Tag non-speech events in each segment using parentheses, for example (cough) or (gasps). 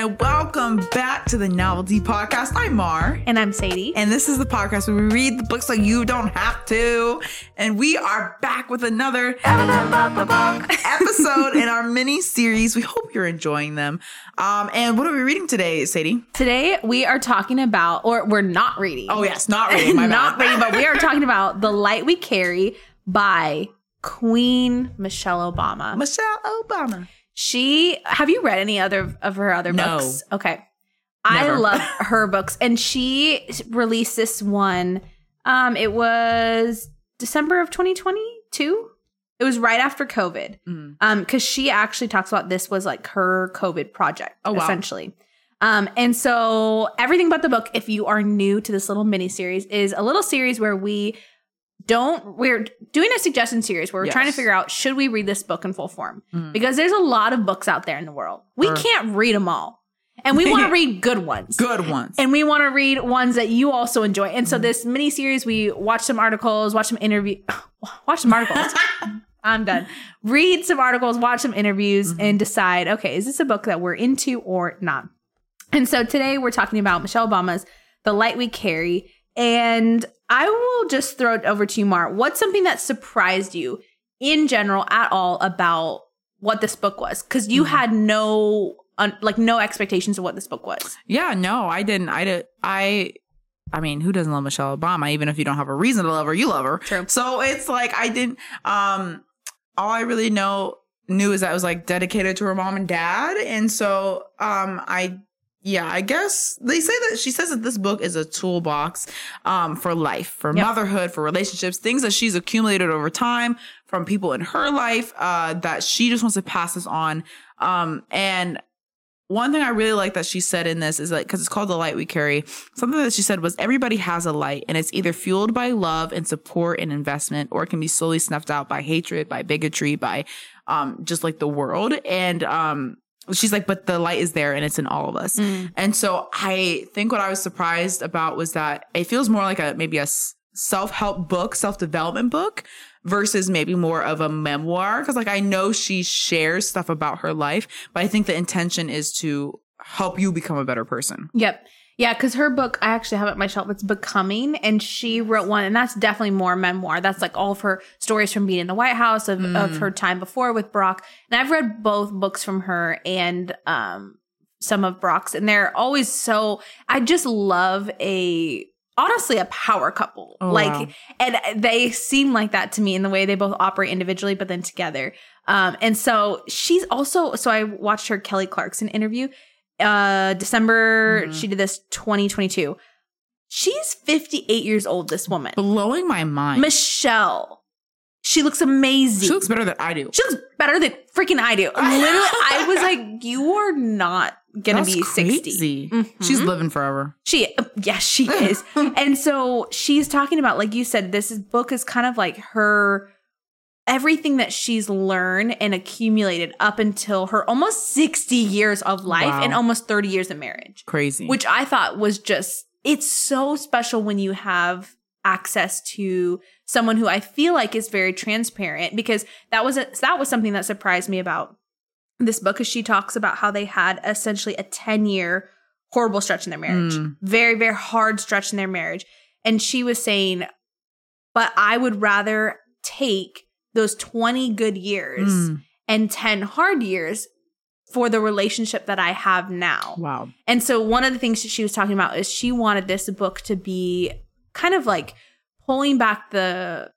and welcome back to the Novel Tea Podcast. I'm Mar. And I'm Sadie. And this is the podcast where we read the books so you don't have to. And we are back with another episode in our mini series. We hope you're enjoying them. Um, and what are we reading today, Sadie? Today we are talking about, or we're not reading. Oh, yes, not reading. My (laughs) not bad. reading, but we are talking about The Light We Carry by Queen Michelle Obama. Michelle Obama. She have you read any other of her other No. books? Okay. I love her books and she released this one um it was December of 2022. It was right after COVID. Mm. Um cuz she actually talks about this was like her COVID project Oh, wow. essentially. Um and so everything about the book if you are new to this little mini series is a little series where we don't we're doing a suggestion series where we're trying to figure out should we read this book in full form Mm. because there's a lot of books out there in the world we Sure. can't read them all and we want to (laughs) read good ones Good ones. and we want to read ones that you also enjoy and so Mm. this mini series we watch some articles watch some interview (laughs) watch some articles (laughs) i'm done read some articles watch some interviews Mhm. and decide okay is this a book that we're into or not and so today we're talking about michelle obama's the light we carry and i will just throw it over to you mark what's something that surprised you in general at all about what this book was because you Mhm. had no un, like no expectations of what this book was Yeah, no, I didn't. I did. I. I mean, who doesn't love Michelle Obama? Even if you don't have a reason to love her, you love her. True. So it's like I didn't. Um, all I really know knew is that it was like dedicated to her mom and dad, and so um, I. Yeah, I guess they say that she says that this book is a toolbox um, for life, for Yep. motherhood, for relationships, things that she's accumulated over time from people in her life uh, that she just wants to pass this on. Um, and one thing I really like that she said in this is like, because it's called The Light We Carry, something that she said was everybody has a light and it's either fueled by love and support and investment or it can be slowly snuffed out by hatred, by bigotry, by um, just like the world. And um, she's like, but the light is there and it's in all of us. Mm. And so I think what I was surprised about was that it feels more like a maybe a self help book, self development book versus maybe more of a memoir. Cause like I know she shares stuff about her life, but I think the intention is to help you become a better person. Yep. Yeah, because her book, I actually have it on my shelf. It's Becoming, and she wrote one, and that's definitely more memoir. That's like all of her stories from being in the White House, of, of her time before with Barack. And I've read both books from her and um, some of Barack's, and they're always so. I just love a honestly a power couple. Oh, like, wow. and they seem like that to me in the way they both operate individually, but then together. Um, and so she's also. So I watched her Kelly Clarkson interview uh December Mhm. she did this 2022. She's 58 years old this woman. Blowing my mind. Michelle. She looks amazing. she looks better than I do. She looks better than freaking I do. (laughs) Literally I was like you are not going to be 60. crazy. Mhm. She's living forever. She yes, she (laughs) is. and so she's talking about like you said this is, book is kind of like her everything that she's learned and accumulated up until her almost 60 years of life Wow. and almost 30 years of marriage. Crazy. which I thought was just it's so special when you have access to someone who I feel like is very transparent because that was a, that was something that surprised me about this book because she talks about how they had essentially a 10 year horrible stretch in their marriage Mm. very very hard stretch in their marriage and she was saying but I would rather take those 20 good years Mm. and 10 hard years for the relationship that I have now. Wow. And so one of the things that she was talking about is she wanted this book to be kind of like pulling back the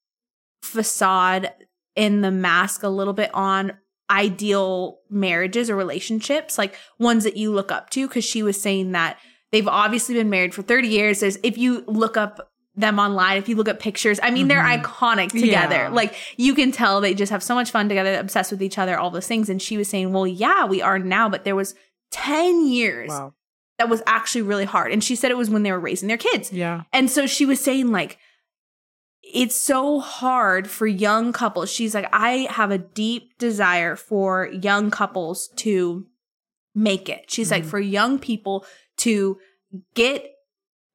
facade in the mask a little bit on ideal marriages or relationships, like ones that you look up to. Cause she was saying that they've obviously been married for 30 years. There's, if you look up them online, if you look at pictures, I mean, they're Mhm. iconic together. Yeah. Like you can tell they just have so much fun together, obsessed with each other, all those things. And she was saying, well, yeah, we are now, but there was 10 years Wow. that was actually really hard. And she said it was when they were raising their kids. Yeah. And so she was saying, like, it's so hard for young couples. She's like, I have a deep desire for young couples to make it. She's like, Mhm. for young people to get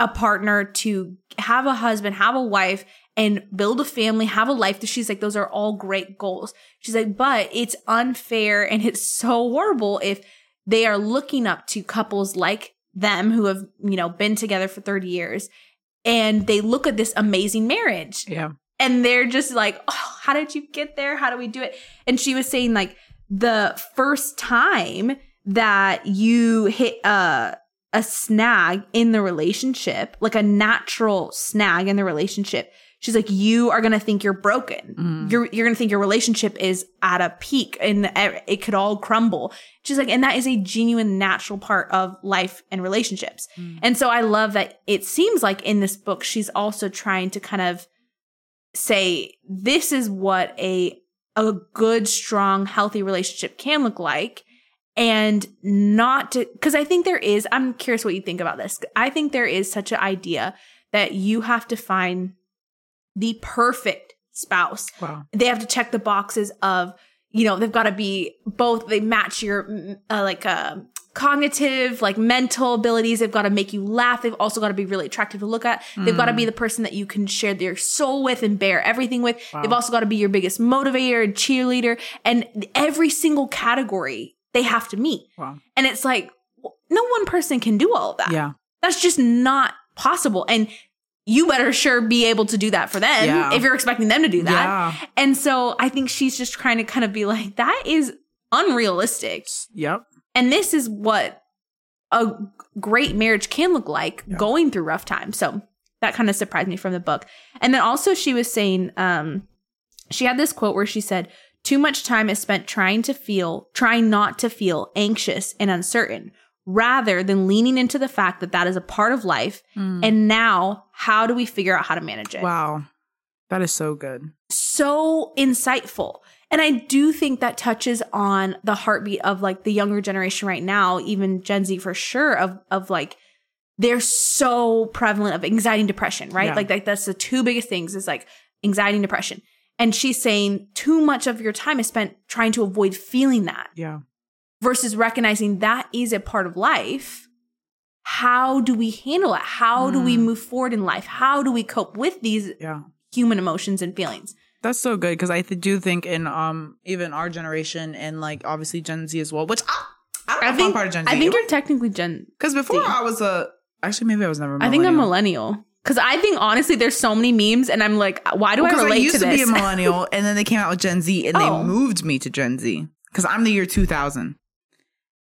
a partner, to have a husband, have a wife, and build a family, have a life. She's like, those are all great goals. She's like, but it's unfair and it's so horrible if they are looking up to couples like them who have, you know, been together for 30 years and they look at this amazing marriage Yeah. and they're just like, oh, how did you get there? How do we do it? And she was saying like the first time that you hit a a snag in the relationship, like a natural snag in the relationship, she's like, you are gonna think you're broken. Mm. You're you're gonna think your relationship is at a peak and it could all crumble. She's like, and that is a genuine natural part of life and relationships. Mm. And so I love that it seems like in this book, she's also trying to kind of say, this is what a, a good, strong, healthy relationship can look like. And not to, cause I think there is, I'm curious what you think about this. I think there is such an idea that you have to find the perfect spouse. Wow. they have to check the boxes of you know they've got to be both they match your mm, uh, like uh, cognitive like mental abilities. They've got to make you laugh. They've also got to be really attractive to look at. They've got to be the person that you can share their soul with and bear everything with. They've also got to be your biggest motivator and cheerleader. And every single category they have to meet Wow. and it's like no one person can do all of that Yeah. that's just not possible and you better sure be able to do that for them Yeah. if you're expecting them to do that Yeah. and so I think she's just trying to kind of be like, that is unrealistic. Yep. And this is what a great marriage can look like Yeah. going through rough times. So that kind of surprised me from the book. And then also she was saying, um, she had this quote where she said, too much time is spent trying to feel, trying not to feel anxious and uncertain rather than leaning into the fact that that is a part of life. Mm. And now how do we figure out how to manage it? Wow. That is so good. so insightful. And I do think that touches on the heartbeat of like the younger generation right now, even Gen Z for sure, of of like they're so prevalent of anxiety and depression, right? Yeah. Like, like that's the two biggest things is like anxiety and depression. And she's saying too much of your time is spent trying to avoid feeling that Yeah. versus recognizing that is a part of life. How do we handle it? How do we Mm. move forward in life? How do we cope with these Yeah. human emotions and feelings? That's so good because I th- do think in um even our generation and like obviously Gen Z as well, which I, I don't know I think I'm part of Gen Z. I think you're technically Gen. because before Z. I was a actually maybe I was never. I think I'm millennial. Because I think honestly, there's so many memes, and I'm like, why do I Because I relate used to to, be a (laughs) millennial and then they came out with Gen Z and Oh. they moved me to Gen Z because I'm the year 2000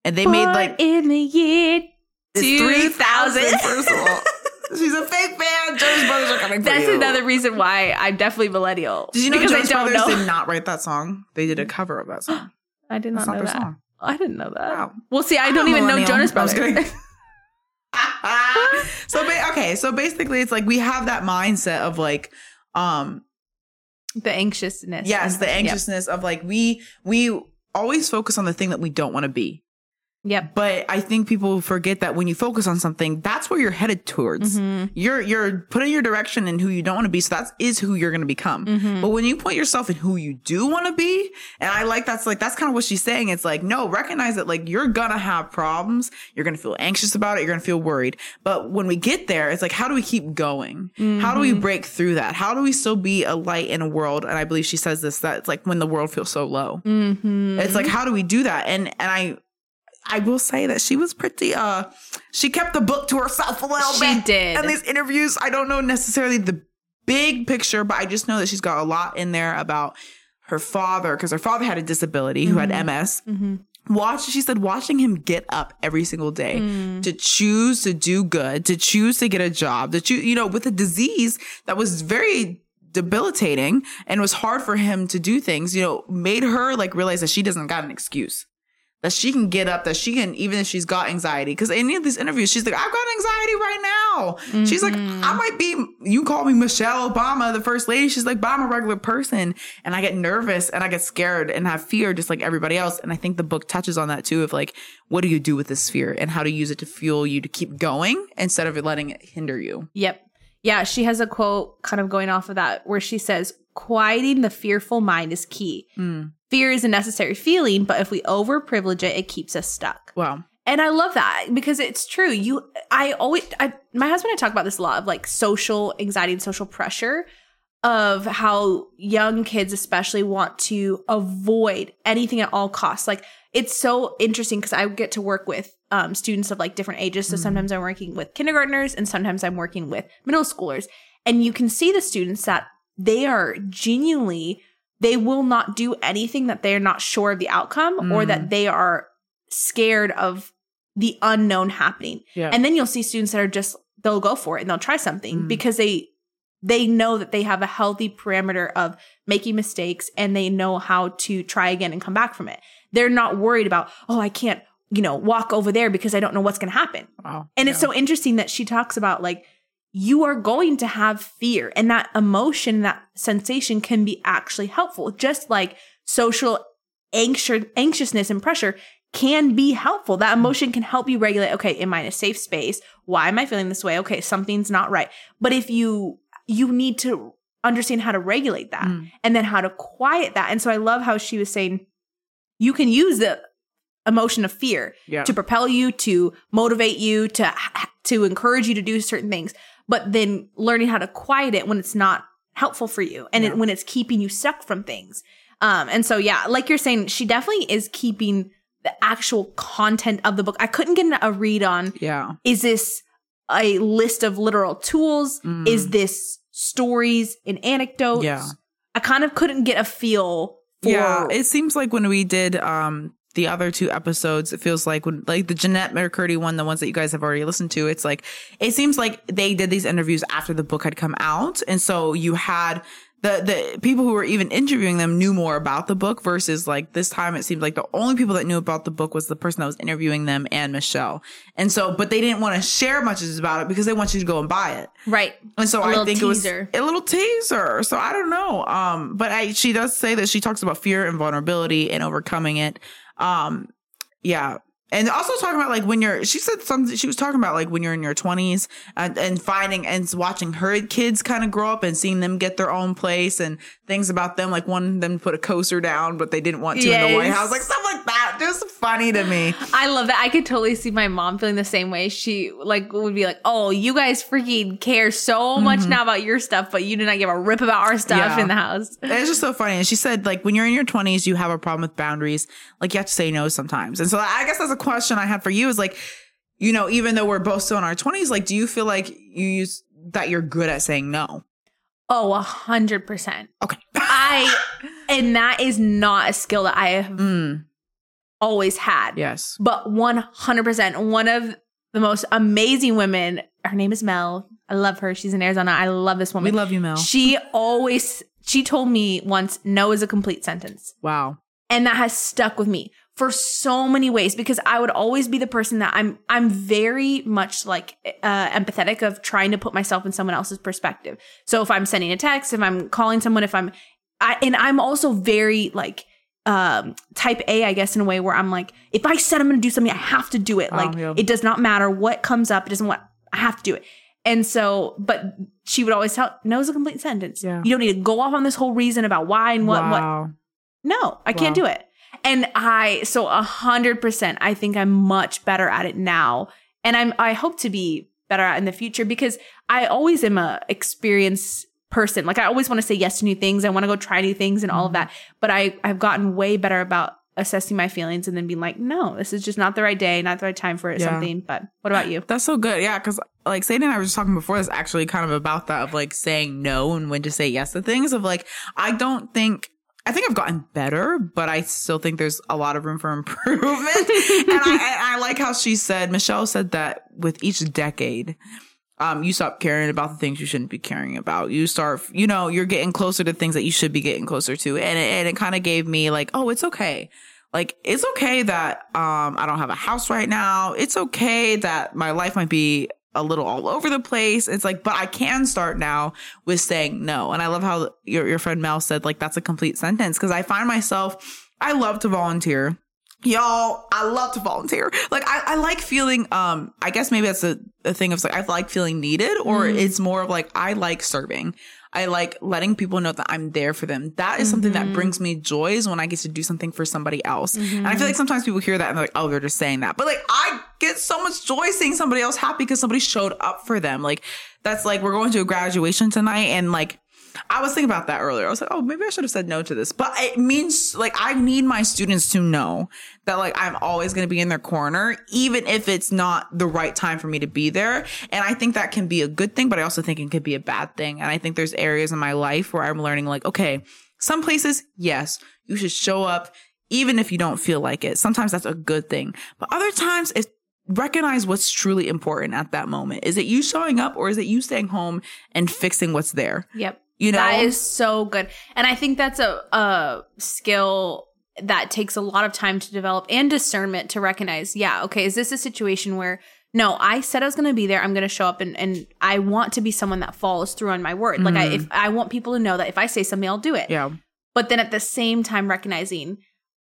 and they made like in the year it's 3000 2000. (laughs) first of all. She's a fake fan. Jonas Brothers are coming for That's you. another reason why I'm definitely millennial. Did you know because Jonas I don't Brothers know. did not write that song? They did a cover of that song. (gasps) I did That's not not know their that. song. I didn't know that. Wow. Well, see, I I'm don't even know. Jonas I was Brothers. (laughs) okay, so basically it's like we have that mindset of like um the anxiousness. yes, the yep. anxiousness of like we we always focus on the thing that we don't want to be. Yep. But I think people forget that when you focus on something, that's where you're headed towards. Mhm. You're you're putting your direction in who you don't want to be. So that is who you're going to become. Mhm. But when you point yourself in who you do want to be, and I like that's like that's kind of what she's saying. It's like no, recognize that like you're gonna have problems. You're gonna feel anxious about it. You're gonna feel worried. But when we get there, it's like how do we keep going? How do we break through that? How do we still be a light in a world? And I believe she says this that it's like when the world feels so low. Mhm. It's like how do we do that? And and I I will say that she was pretty uh she kept the book to herself a little She bit. did. In these interviews, I don't know necessarily the big picture, but I just know that she's got a lot in there about her father because her father had a disability who had MS. Mhm. Watch, she said, watching him get up every single day Mm. to choose to do good, to choose to get a job, to choose, you know, with a disease that was very debilitating and was hard for him to do things, you know, made her like realize that she doesn't got an excuse. That she can get up, that she can, even if she's got anxiety. Because in any of these interviews, she's like, I've got anxiety right now. She's like, Mm-hmm. I might be, you call me Michelle Obama, the first lady. She's like, but I'm a regular person. And I get nervous and I get scared and have fear just like everybody else. And I think the book touches on that too of like, what do you do with this fear and how to use it to fuel you to keep going instead of letting it hinder you. Yep. Yeah, she has a quote kind of going off of that where she says, quieting the fearful mind is key. Mm. Fear is a necessary feeling, but if we overprivilege it, it keeps us stuck. Wow. And I love that because it's true. You, I always, I, my husband and I talk about this a lot of like social anxiety and social pressure. of how young kids especially want to avoid anything at all costs. Like it's so interesting because I get to work with um, students of like different ages. So Mhm. sometimes I'm working with kindergartners and sometimes I'm working with middle schoolers. And you can see the students that they are genuinely, they will not do anything that they're not sure of the outcome or Mm. that they are scared of the unknown happening. Yeah. And then you'll see students that are just they'll go for it and they'll try something Mm. because they they know that they have a healthy parameter of making mistakes and they know how to try again and come back from it. They're not worried about, oh, I can't, you know, walk over there because I don't know what's going to happen. wow. And it's so interesting that she talks about like you are going to have fear and that emotion, that sensation can be actually helpful. Just like social anxious anxiousness and pressure can be helpful. That emotion can help you regulate, okay, am I in a safe space? Why am I feeling this way? Okay, something's not right. But if you you need to understand how to regulate that Mm. and then how to quiet that. And so I love how she was saying you can use the emotion of fear Yeah. to propel you, to motivate you, to to encourage you to do certain things, but then learning how to quiet it when it's not helpful for you and Yeah. it, when it's keeping you stuck from things. Um, and so yeah, like you're saying, she definitely is keeping the actual content of the book. I couldn't get a read on yeah. is this a list of literal tools? Mm. Is this stories and anecdotes? Yeah. I kind of couldn't get a feel for Yeah, it seems like when we did um the other two episodes, it feels like when like the Jennette McCurdy one, the ones that you guys have already listened to, it's like it seems like they did these interviews after the book had come out. And so you had the the people who were even interviewing them knew more about the book versus like this time it seemed like the only people that knew about the book was the person that was interviewing them and Michelle. And so but they didn't want to share much about it because they want you to go and buy it. right. And so I think teaser. it was a little teaser. So I don't know. Um, but I she does say that she talks about fear and vulnerability and overcoming it. Um, yeah. And also talking about like when you're, she said something, she was talking about like when you're in your 20s and, and finding and watching her kids kind of grow up and seeing them get their own place and things about them. Like wanting them to put a coaster down, but they didn't want to in the White House, like stuff like that. Just funny to me. I love that. I could totally see my mom feeling the same way. She like would be like, "Oh, you guys freaking care so much now about your stuff, but you do not give a rip about our stuff Mm-hmm. Yeah. in the house." It's just so funny. And she said, like, when you're in your 20s, you have a problem with boundaries. Like, you have to say no sometimes. And so I guess that's a question I had for you is like, you know, even though we're both still in our 20s, like, do you feel like you use that you're good at saying no? Oh, a hundred percent. Okay. I and that is not a skill that I have Mm, always had. yes. But one hundred percent, one of the most amazing women. Her name is Mel. I love her. She's in Arizona. I love this woman. We love you, Mel. She always she told me once, "No is a complete sentence." Wow. and that has stuck with me for so many ways because I would always be the person that I'm I'm very much like uh, empathetic of trying to put myself in someone else's perspective. So if I'm sending a text, if I'm calling someone, if I'm I and I'm also very like um type A, I guess, in a way where I'm like, if I said I'm gonna do something, I have to do it. Oh, Like yeah. it does not matter what comes up, it doesn't what I have to do it. And so, but she would always tell, no is a complete sentence. Yeah. You don't need to go off on this whole reason about why and what and what no, I can't do it. And I, so a hundred percent, I think I'm much better at it now. And I'm, I hope to be better at it in the future because I always am a experience person. Like I always want to say yes to new things. I want to go try new things and all of mm-hmm. that. But I, I've gotten way better about assessing my feelings and then being like, no, this is just not the right day, not the right time for it, Yeah. something. But what about you? That's so good. Yeah. Cause like Sadie and I were just talking before this actually kind of about that of like saying no and when to say yes to things of like, I don't think, I think I've gotten better, but I still think there's a lot of room for (laughs) improvement. and I, I, I like how she said, Michelle said that with each decade, um, you stop caring about the things you shouldn't be caring about. You start, you know, you're getting closer to things that you should be getting closer to. And it, and it kind of gave me like, oh, it's okay. Like, it's okay that, um, I don't have a house right now. It's okay that my life might be a little all over the place. It's like, but I can start now with saying no. And I love how your, your friend Mel said, like, that's a complete sentence. Cause I find myself, I love to volunteer. Y'all, I love to volunteer. Like I, I like feeling um I guess maybe that's a, a thing of like I like feeling needed or Mm. it's more of like I like serving. I like letting people know that I'm there for them. That is something that Mhm. brings me joy is when I get to do something for somebody else. And Mm-hmm. I feel like sometimes people hear that and they're like, oh, they're just saying that. But like I get so much joy seeing somebody else happy because somebody showed up for them. Like that's like we're going to a graduation tonight and like I was thinking about that earlier. I was like, oh, maybe I should have said no to this. But it means like I need my students to know that like I'm always going to be in their corner, even if it's not the right time for me to be there. And I think that can be a good thing, but I also think it could be a bad thing. And I think there's areas in my life where I'm learning like, okay, some places, yes, you should show up even if you don't feel like it. Sometimes that's a good thing. But other times it's recognize what's truly important at that moment. Is it you showing up or is it you staying home and fixing what's there? Yep. You know, That is so good. And I think that's a, a skill that takes a lot of time to develop and discernment to recognize, yeah, okay, is this a situation where no, I said I was going to be there. I'm going to show up and, and I want to be someone that follows through on my word. Like I, if I want people to know that if I say something, I'll do it. yeah. But then at the same time, recognizing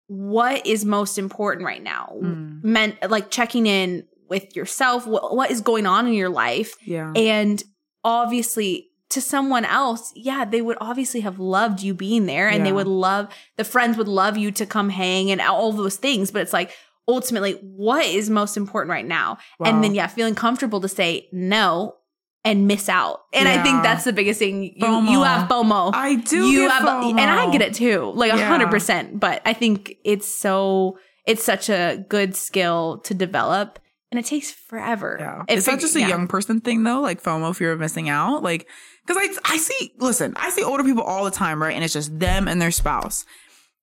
what is most important right now, Mm. meant like checking in with yourself, what, what is going on in your life. Yeah. And obviously, to someone else, yeah, they would obviously have loved you being there and they would love, the friends would love you to come hang and all those things. But it's like, ultimately, what is most important right now? And then, yeah, feeling comfortable to say no and miss out. And I think that's the biggest thing. You, FOMO. you have FOMO. I do You have, FOMO. and I get it too, like a Yeah. hundred percent. But I think it's so, it's such a good skill to develop and it takes forever. Yeah. It Is that just a yeah. young person thing though? Like FOMO, fear of missing out? Like, cause I, I see, listen, I see older people all the time, right? And it's just them and their spouse.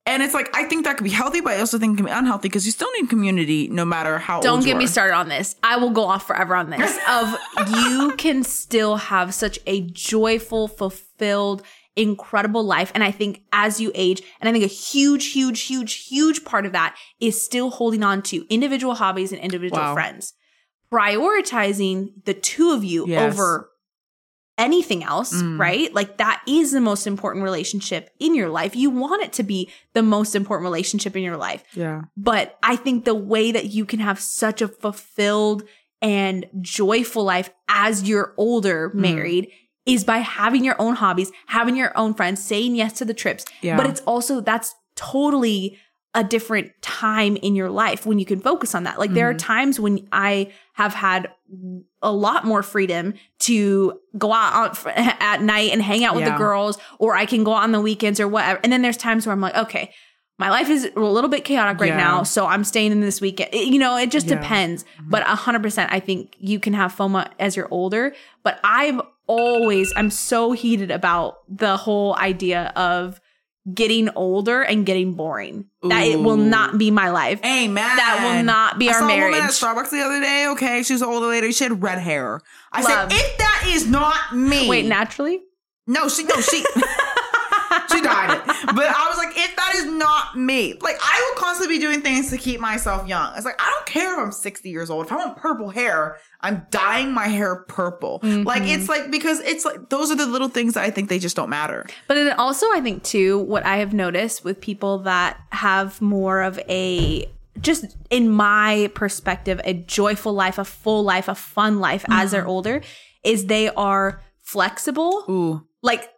And it's like, I think that could be healthy, but I also think it can be unhealthy because you still need community no matter how Don't get me started on this. I will go off forever on this. (laughs) of you can still have such a joyful, fulfilled, incredible life. And I think as you age, and I think a huge, huge, huge, huge part of that is still holding on to individual hobbies and individual Wow. friends. Prioritizing the two of you Yes. over anything else, Mm. right? Like that is the most important relationship in your life. You want it to be the most important relationship in your life. Yeah. But I think the way that you can have such a fulfilled and joyful life as you're older, Mm. Is by having your own hobbies, having your own friends, saying yes to the trips. Yeah. But it's also, that's totally a different time in your life when you can focus on that. Like there are Mhm. times when I have had a lot more freedom to go out on, (laughs) at night and hang out with the girls, or I can go out on the weekends or whatever. And then there's times where I'm like, okay, my life is a little bit chaotic right Yeah. now, so I'm staying in this weekend. It- you know, it just Yeah. Mm-hmm. depends. But a hundred percent, I think you can have FOMO as you're older. But I've always, I'm so heated about the whole idea of getting older and getting boring. That it will not be my life. Amen. That will not be I our saw a woman at Starbucks the other day. Okay, she was an older lady. She had red hair. I Love. said, if that is not me, Wait, naturally? no, she, no, she, she dyed it. But I was like, if that is not me, like I will constantly be doing things to keep myself young. It's like I don't care if I'm 60 years old. If I want purple hair, I'm dyeing my hair purple. Like Mm-hmm. it's like because it's like those are the little things that I think they just don't matter. But then also, I think too, what I have noticed with people that have more of a just in my perspective, a joyful life, a full life, a fun life as they're older, is they are flexible. Ooh, Like,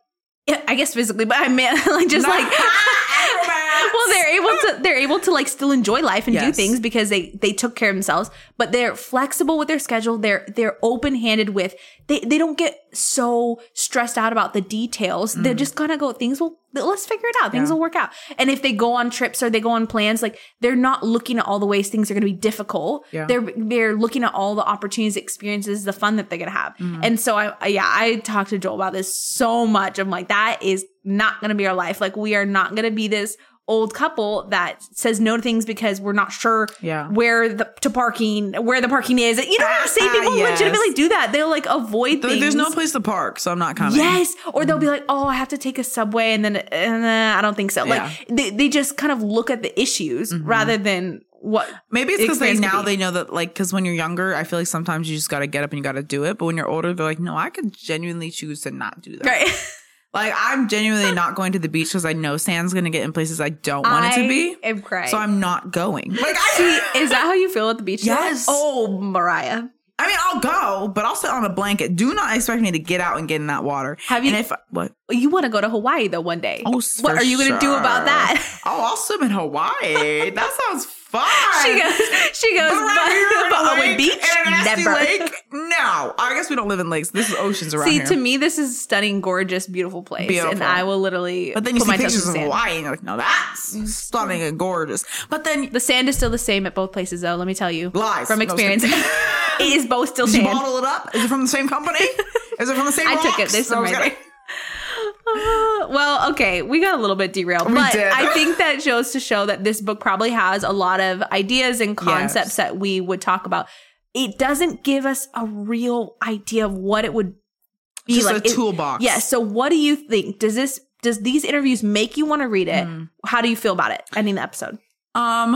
I guess physically, but I mean, (laughs) like just like. (laughs) (laughs) (laughs) well they're able to they're able to like still enjoy life and do things because they they took care of themselves but they're flexible with their schedule. They're they're open-handed with they they don't get so stressed out about the details. They're just gonna go things will let's figure it out. Things Mm. Yeah. will work out. And if they go on trips or they go on plans like they're not looking at all the ways things are gonna be difficult. Yeah. they're they're looking at all the opportunities experiences the fun that they're gonna have. Mm-hmm. and so I I- yeah I talked to Joel about this so much. I'm like that is not gonna be our life. Like we are not gonna be this old couple that says no to things because we're not sure Yeah. where the to parking where the parking is. You know what I'm saying? People Yes. legitimately do that. They'll like avoid things. there's no place to park, so I'm not coming. Yes, or they'll be like, "Oh, I have to take a subway," and then uh, I don't think so. Yeah. Mm-hmm. Like they, they just kind of look at the issues rather than what. Maybe it's because they now be. they know that like because when you're younger, I feel like sometimes you just got to get up and you got to do it. But when you're older, they're like, no, I could genuinely choose to not do that. Right. (laughs) Like I'm genuinely (laughs) not going to the beach because I know sand's gonna get in places I don't want it to be. I am crying. So I'm not going. Like I, See, is that how you feel at the beach? Yes. Oh, Mariah. I mean, I'll go, but I'll sit on a blanket. Do not expect me to get out and get in that water. Have you- And if what? You want to go to Hawaii though one day? Oh, what are you going to do about that? Oh, I'll swim in Hawaii. that sounds fine. She goes, she goes, But but, here in a lake, Owen Beach, in a nasty never. lake, no. I guess we don't live in lakes. This is oceans around See, here. to me, this is a stunning, gorgeous, beautiful place, and I will literally. but then you see my toes in pictures of. Hawaii, and you're like, no, that's mm-hmm. stunning and gorgeous. But then The sand is still the same at both places, though. Let me tell you, lies from experience, kidding. (laughs) it is both still Did you sand. bottle it up? Is it from the same company? Is it from the (laughs) same? I took it. rocks? There's some No, right. Uh, (laughs) well, okay, we got a little bit derailed, We but did. I (laughs) think that shows to show that this book probably has a lot of ideas and concepts Yes. that we would talk about. It doesn't give us a real idea of what it would be Just like. a It- toolbox. Yes. so, what do you think? Does this does these interviews make you want to read it? Mm. How do you feel about it? Ending the episode. Um,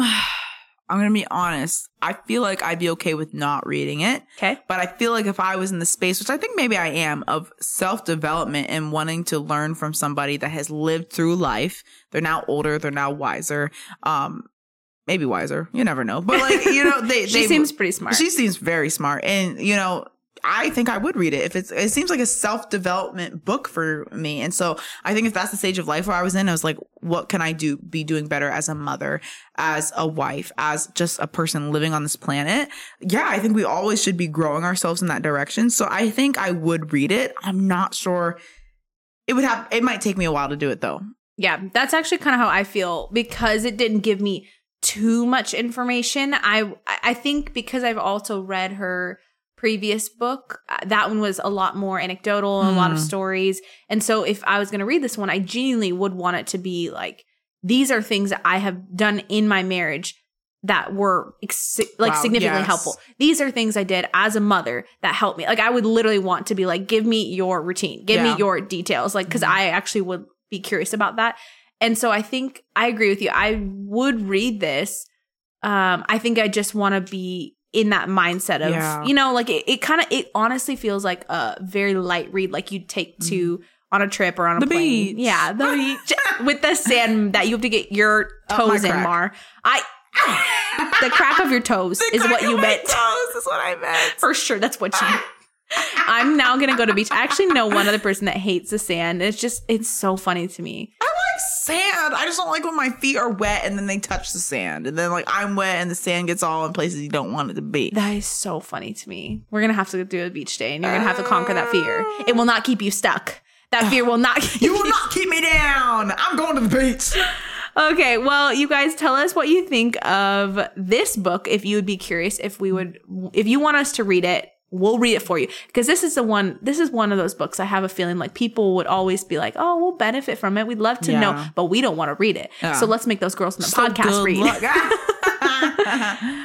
I'm gonna be honest. I feel like I'd be okay with not reading it. Okay. But I feel like if I was in the space, which I think maybe I am, of self development and wanting to learn from somebody that has lived through life, they're now older, they're now wiser, um, maybe wiser. You never know. But like, you know, they, (laughs) She they seems pretty smart. She seems very smart, and you know, I think I would read it if it's. It seems like a self development book for me, and so I think if that's the stage of life where I was in, I was like, what can I do? Be doing better as a mother, as a wife, as just a person living on this planet. Yeah, I think we always should be growing ourselves in that direction. So I think I would read it. I'm not sure. It would have. It might take me a while to do it though. Yeah, that's actually kind of how I feel because it didn't give me too much information. I I think because I've also read her previous book, uh, that one was a lot more anecdotal and a lot of Mm. stories. And so if I was going to read this one, I genuinely would want it to be like these are things that I have done in my marriage that were ex- like Wow, significantly yes. helpful. These are things I did as a mother that helped me. Like I would literally want to be like, give me your routine, give Yeah. me your details, like because Mhm. I actually would be curious about that. And so I think I agree with you. I would read this. Um, I think I just want to be in that mindset of, Yeah. you know, like it, it kind of, it honestly feels like a very light read, like you'd take mm-hmm. to on a trip or on a The plane. beach. Yeah, the (laughs) beach with the sand that you have to get your toes in. Mar. I, (laughs) the crack of your toes is what you meant. That's what I meant. For sure, that's what you. I'm now gonna go to beach. I actually know one other person that hates the sand. It's just it's so funny to me. Sand. I just don't like when my feet are wet and then they touch the sand. And then like I'm wet and the sand gets all in places you don't want it to be. That is so funny to me. We're gonna have to do a beach day, and you're gonna have to conquer that fear. It will not keep you stuck. That fear will not. Keep You will not keep me down. I'm going to the beach. (laughs) Okay, well, you guys tell us what you think of this book. If you would be curious, if we would, if you want us to read it, we'll read it for you. Because this is the one, this is one of those books I have a feeling like people would always be like, oh, we'll benefit from it. We'd love to know, but we don't want to read it. Yeah. So let's make those girls in the So podcast read.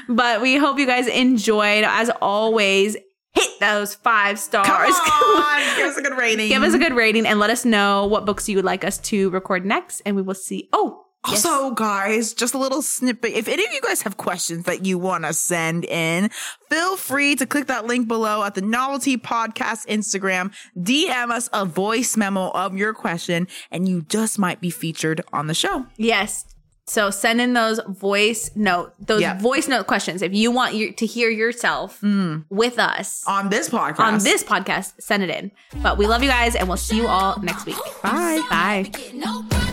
(laughs) (laughs) but we hope you guys enjoyed. As always, hit those five stars. Come on, (laughs) give us a good rating. Give us a good rating and let us know what books you would like us to record next. And we will see. Oh, yes. Also, guys, just a little snippet. If any of you guys have questions that you want to send in, feel free to click that link below at the Novel Tea Podcast Instagram. DM us a voice memo of your question, and you just might be featured on the show. Yes. So send in those voice note, those Yeah. voice note questions. If you want you to hear yourself mm. with us On this podcast. on this podcast, send it in. But we love you guys and we'll see you all next week. Bye. Bye.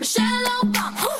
Michelle Obama.